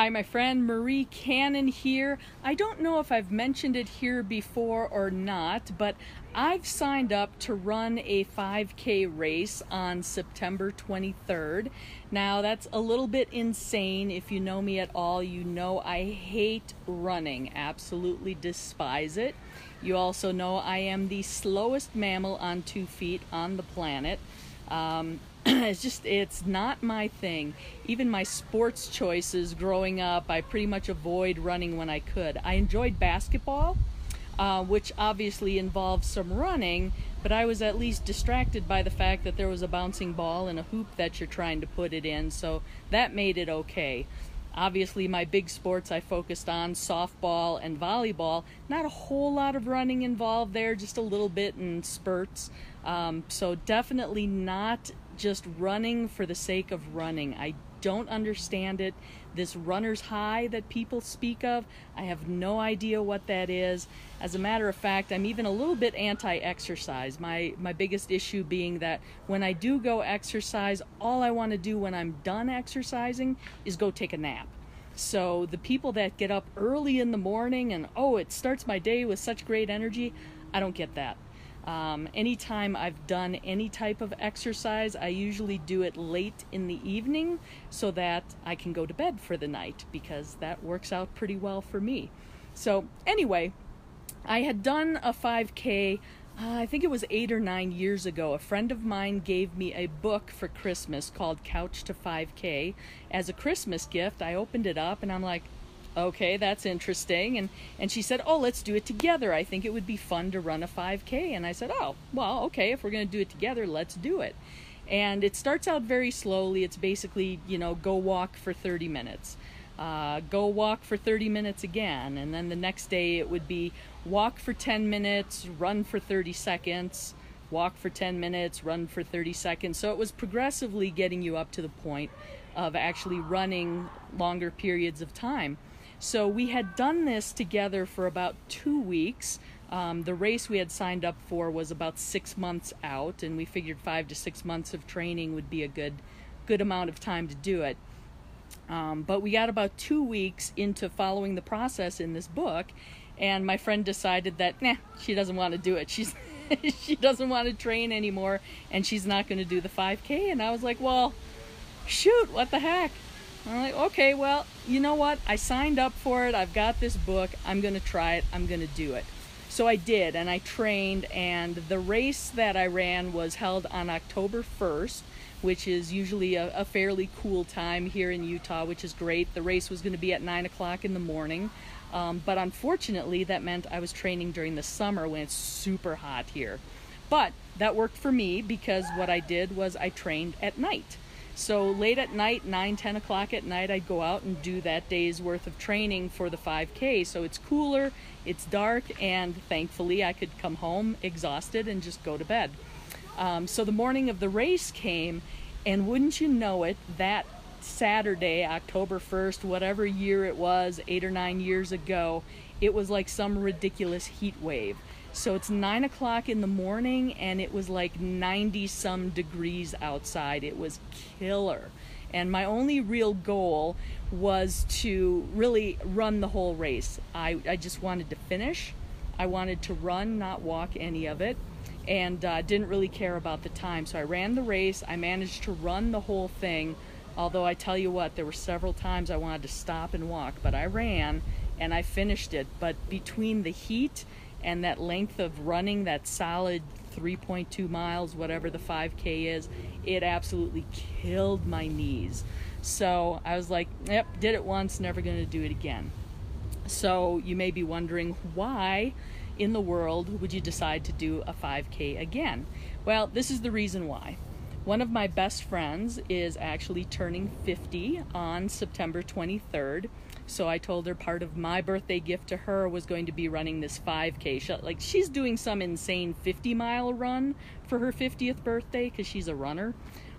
Hi, my friend Marie Cannon here. I don't know if I've mentioned it here before or not, but I've signed up to run a 5K race on September 23rd. Now, that's a little bit insane. If you know me at all, you know I hate running, absolutely despise it. You also know I am the slowest mammal on two feet on the planet. Um, it's just it's not my thing. Even my sports choices growing up i pretty much avoid running when i could. I enjoyed basketball uh, which obviously involves some running but i was at least distracted by the fact that there was a bouncing ball and a hoop that you're trying to put it in so that made it okay. Obviously my big sports i focused on softball and volleyball. Not a whole lot of running involved there just a little bit in spurts. Um, so definitely not just running for the sake of running. I don't understand it. This runner's high that people speak of, I have no idea what that is. As a matter of fact, I'm even a little bit anti-exercise. My my biggest issue being that when I do go exercise, all I want to do when I'm done exercising is go take a nap. So the people that get up early in the morning and oh, it starts my day with such great energy, I don't get that. Um, anytime I've done any type of exercise, I usually do it late in the evening so that I can go to bed for the night because that works out pretty well for me. So, anyway, I had done a 5K, uh, I think it was eight or nine years ago. A friend of mine gave me a book for Christmas called Couch to 5K as a Christmas gift. I opened it up and I'm like, okay that's interesting. And and she said oh let's do it together. I think it would be fun to run a 5k and i said oh well okay if we're going to do it together let's do it. And it starts out very slowly. It's basically you know go walk for 30 minutes. Uh, go walk for 30 minutes again. And then the next day it would be walk for 10 minutes run for 30 seconds walk for 10 minutes run for 30 seconds. So it was progressively getting you up to the point of actually running longer periods of time so we had done this together for about two weeks. Um, the race we had signed up for was about six months out, and we figured five to six months of training would be a good, good amount of time to do it. Um, but we got about two weeks into following the process in this book, and my friend decided that nah, she doesn't want to do it. She's she doesn't want to train anymore, and she's not going to do the 5K. And I was like, well, shoot, what the heck? I'm like, okay, well, you know what? I signed up for it. I've got this book. I'm going to try it. I'm going to do it. So I did, and I trained, and the race that I ran was held on October 1st, which is usually a, a fairly cool time here in Utah, which is great. The race was going to be at 9 o'clock in the morning, um, but unfortunately, that meant I was training during the summer when it's super hot here. But that worked for me because what I did was I trained at night. So late at night, 9, 10 o'clock at night, I'd go out and do that day's worth of training for the 5K. So it's cooler, it's dark, and thankfully I could come home exhausted and just go to bed. Um, so the morning of the race came, and wouldn't you know it, that Saturday, October 1st, whatever year it was, eight or nine years ago, it was like some ridiculous heat wave. So it's nine o'clock in the morning and it was like 90 some degrees outside. It was killer. And my only real goal was to really run the whole race. I, I just wanted to finish. I wanted to run, not walk any of it, and uh, didn't really care about the time. So I ran the race. I managed to run the whole thing. Although I tell you what, there were several times I wanted to stop and walk, but I ran and I finished it. But between the heat and that length of running, that solid 3.2 miles, whatever the 5K is, it absolutely killed my knees. So I was like, yep, did it once, never going to do it again. So you may be wondering why in the world would you decide to do a 5K again? Well, this is the reason why. One of my best friends is actually turning 50 on September 23rd so I told her part of my birthday gift to her was going to be running this 5K. She, like she's doing some insane 50 mile run for her 50th birthday because she's a runner.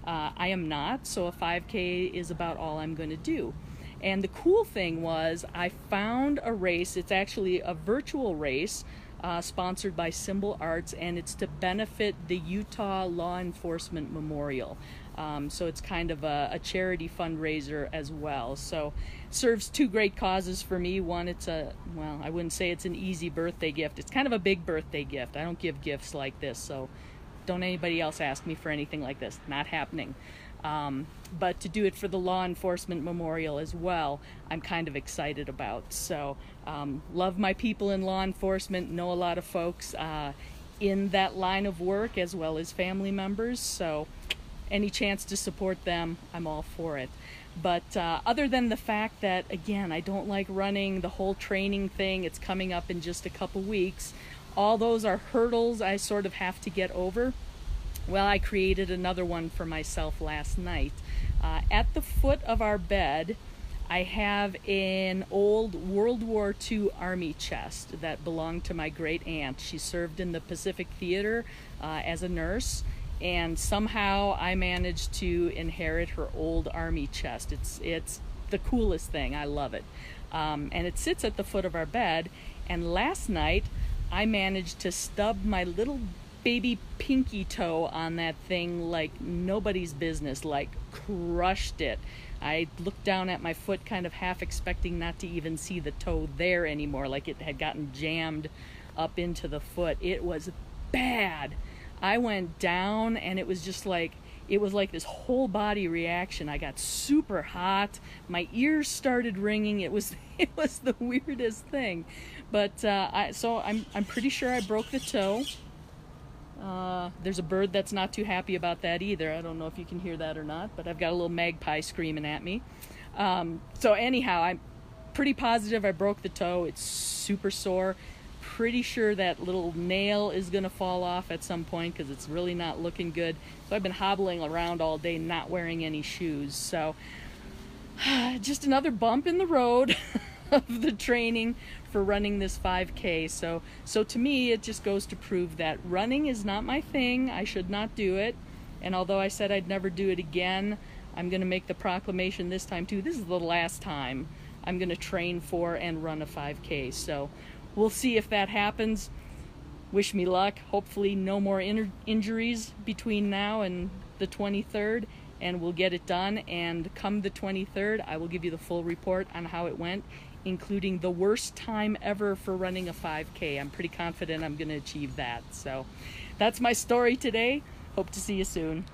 Uh, I am not, so a 5K is about all I'm going to do. And the cool thing was, I found a race. It's actually a virtual race uh, sponsored by Symbol Arts, and it's to benefit the Utah Law Enforcement Memorial. Um, so it's kind of a, a, charity fundraiser as well. So serves two great causes for me. One, it's a well, I wouldn't say it's an easy birthday gift. It's kind of a big birthday gift. I don't give gifts like this, so don't anybody else ask me for anything like this. Not happening. Um, but to do it for the law enforcement memorial as well, I'm kind of excited about. So, um, love my people in law enforcement, know a lot of folks uh, in that line of work as well as family members. So, any chance to support them, I'm all for it. But uh, other than the fact that, again, I don't like running the whole training thing, it's coming up in just a couple weeks. All those are hurdles I sort of have to get over. Well, I created another one for myself last night. Uh, at the foot of our bed, I have an old World War II Army chest that belonged to my great aunt. She served in the Pacific Theater uh, as a nurse, and somehow I managed to inherit her old Army chest. It's it's the coolest thing. I love it, um, and it sits at the foot of our bed. And last night, I managed to stub my little baby pinky toe on that thing like nobody's business, like crushed it. I looked down at my foot, kind of half expecting not to even see the toe there anymore, like it had gotten jammed up into the foot. It was bad. I went down and it was just like it was like this whole body reaction. I got super hot. My ears started ringing. It was it was the weirdest thing. But uh, I, so I'm I'm pretty sure I broke the toe. Uh, there's a bird that's not too happy about that either. I don't know if you can hear that or not, but I've got a little magpie screaming at me. Um, so, anyhow, I'm pretty positive I broke the toe. It's super sore. Pretty sure that little nail is going to fall off at some point because it's really not looking good. So, I've been hobbling around all day not wearing any shoes. So, just another bump in the road of the training for running this 5K. So, so to me, it just goes to prove that running is not my thing. I should not do it. And although I said I'd never do it again, I'm going to make the proclamation this time too. This is the last time I'm going to train for and run a 5K. So we'll see if that happens. Wish me luck. Hopefully, no more in- injuries between now and the 23rd, and we'll get it done. And come the 23rd, I will give you the full report on how it went including the worst time ever for running a 5K. I'm pretty confident I'm going to achieve that. So that's my story today. Hope to see you soon.